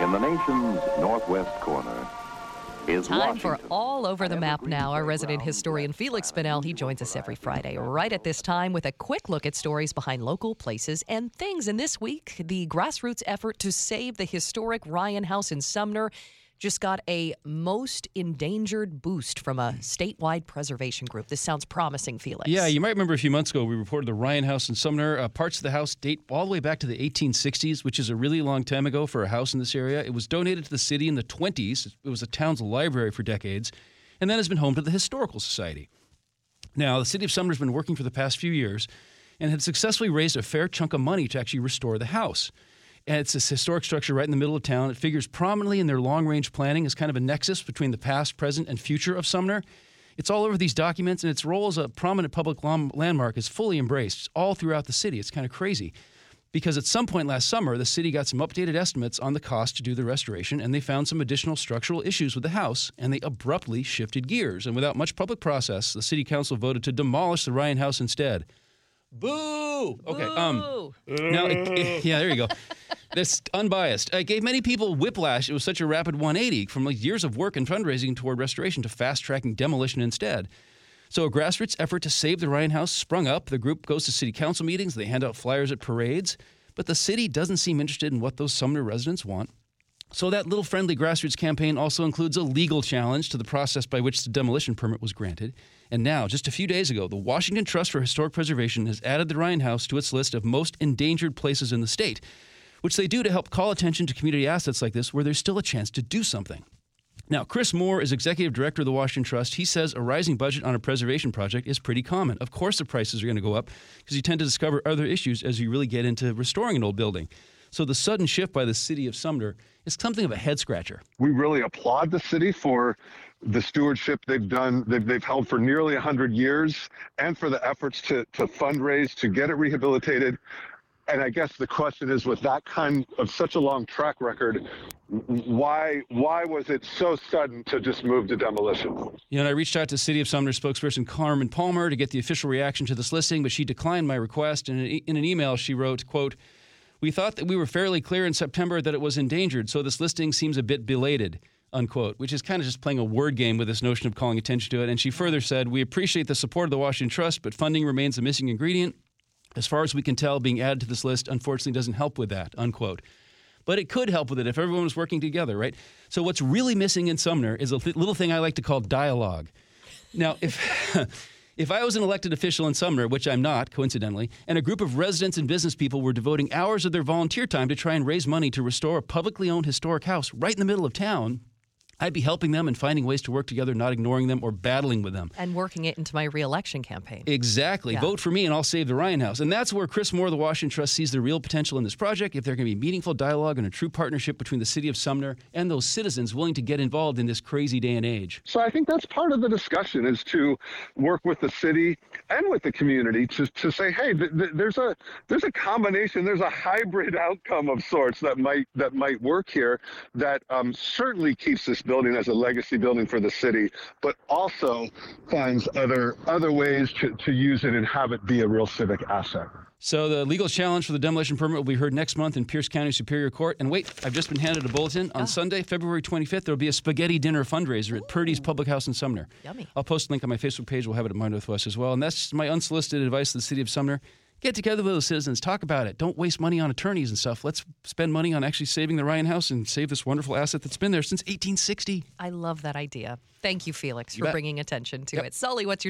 In the nation's northwest corner is Time for Washington. All Over the Map now. Our resident historian Feliks Banel, he joins us every Friday right at this time with a quick look at stories behind local places and things. And this week, the grassroots effort to save the historic Ryan House in Sumner just got a most endangered boost from a statewide preservation group. This sounds promising, Felix. Yeah, you might remember a few months ago we reported the Ryan House in Sumner. Uh, parts of the house date all the way back to the 1860s, which is a really long time ago for a house in this area. It was donated to the city in the 20s. It was the town's library for decades, and then has been home to the Historical Society. Now, the city of Sumner has been working for the past few years and had successfully raised a fair chunk of money to actually restore the house. And it's this historic structure right in the middle of town. It figures prominently in their long range planning as kind of a nexus between the past, present, and future of Sumner. It's all over these documents, and its role as a prominent public landmark is fully embraced all throughout the city. It's kind of crazy. Because at some point last summer, the city got some updated estimates on the cost to do the restoration, and they found some additional structural issues with the house, and they abruptly shifted gears. And without much public process, the city council voted to demolish the Ryan House instead. Boo! Okay, um, now, it- it- yeah, there you go. That's unbiased. It gave many people whiplash. It was such a rapid 180 from like years of work and fundraising toward restoration to fast tracking demolition instead. So a grassroots effort to save the Ryan House sprung up. The group goes to city council meetings. They hand out flyers at parades. But the city doesn't seem interested in what those Sumner residents want. So that little friendly grassroots campaign also includes a legal challenge to the process by which the demolition permit was granted. And now, just a few days ago, the Washington Trust for Historic Preservation has added the Ryan House to its list of most endangered places in the state, which they do to help call attention to community assets like this where there's still a chance to do something. Now, Chris Moore is executive director of the Washington Trust. He says a rising budget on a preservation project is pretty common. Of course, the prices are going to go up because you tend to discover other issues as you really get into restoring an old building. So the sudden shift by the city of Sumner is something of a head scratcher. we really applaud the city for the stewardship they've done they've, they've held for nearly 100 years and for the efforts to, to fundraise to get it rehabilitated and i guess the question is with that kind of such a long track record why why was it so sudden to just move to demolition You know, I reached out to City of Sumner spokesperson Carmen Palmer to get the official reaction to this listing, but she declined my request. And in in an email, she wrote, "quote We thought that we were fairly clear in September that it was endangered, so this listing seems a bit belated." Unquote, which is kind of just playing a word game with this notion of calling attention to it. And she further said, We appreciate the support of the Washington Trust, but funding remains a missing ingredient. As far as we can tell, being added to this list unfortunately doesn't help with that. Unquote. But it could help with it if everyone was working together, right? So what's really missing in Sumner is a th- little thing I like to call dialogue. Now, if if I was an elected official in Sumner, which I'm not, coincidentally, and a group of residents and business people were devoting hours of their volunteer time to try and raise money to restore a publicly owned historic house right in the middle of town, I'd be helping them and finding ways to work together, not ignoring them or battling with them. And working it into my reelection campaign. Exactly. Yeah. Vote for me and I'll save the Ryan House. And that's where Chris Moore, the Washington Trust, sees the real potential in this project. If there can be meaningful dialogue and a true partnership between the city of Sumner and those citizens willing to get involved in this crazy day and age. so i think that's part of the discussion is to work with the city and with the community to, to say hey th- th- there's a there's a combination there's a hybrid outcome of sorts that might that might work here that um, certainly keeps this building as a legacy building for the city but also finds other other ways to, to use it and have it be a real civic asset So the legal challenge for the demolition permit will be heard next month in Pierce County Superior Court. And wait, I've just been handed a bulletin. On ah. Sunday, February 25th, there will be a spaghetti dinner fundraiser at Purdy's Public House in Sumner. Yummy. I'll post a link on my Facebook page. We'll have it at MyNorthwest as well. And that's my unsolicited advice to the city of Sumner. Get together with those citizens, talk about it. Don't waste money on attorneys and stuff. Let's spend money on actually saving the Ryan House and save this wonderful asset that's been there since 1860. I love that idea. Thank you, Felix, You for bet. bringing attention to Yep. it. Sully, what's your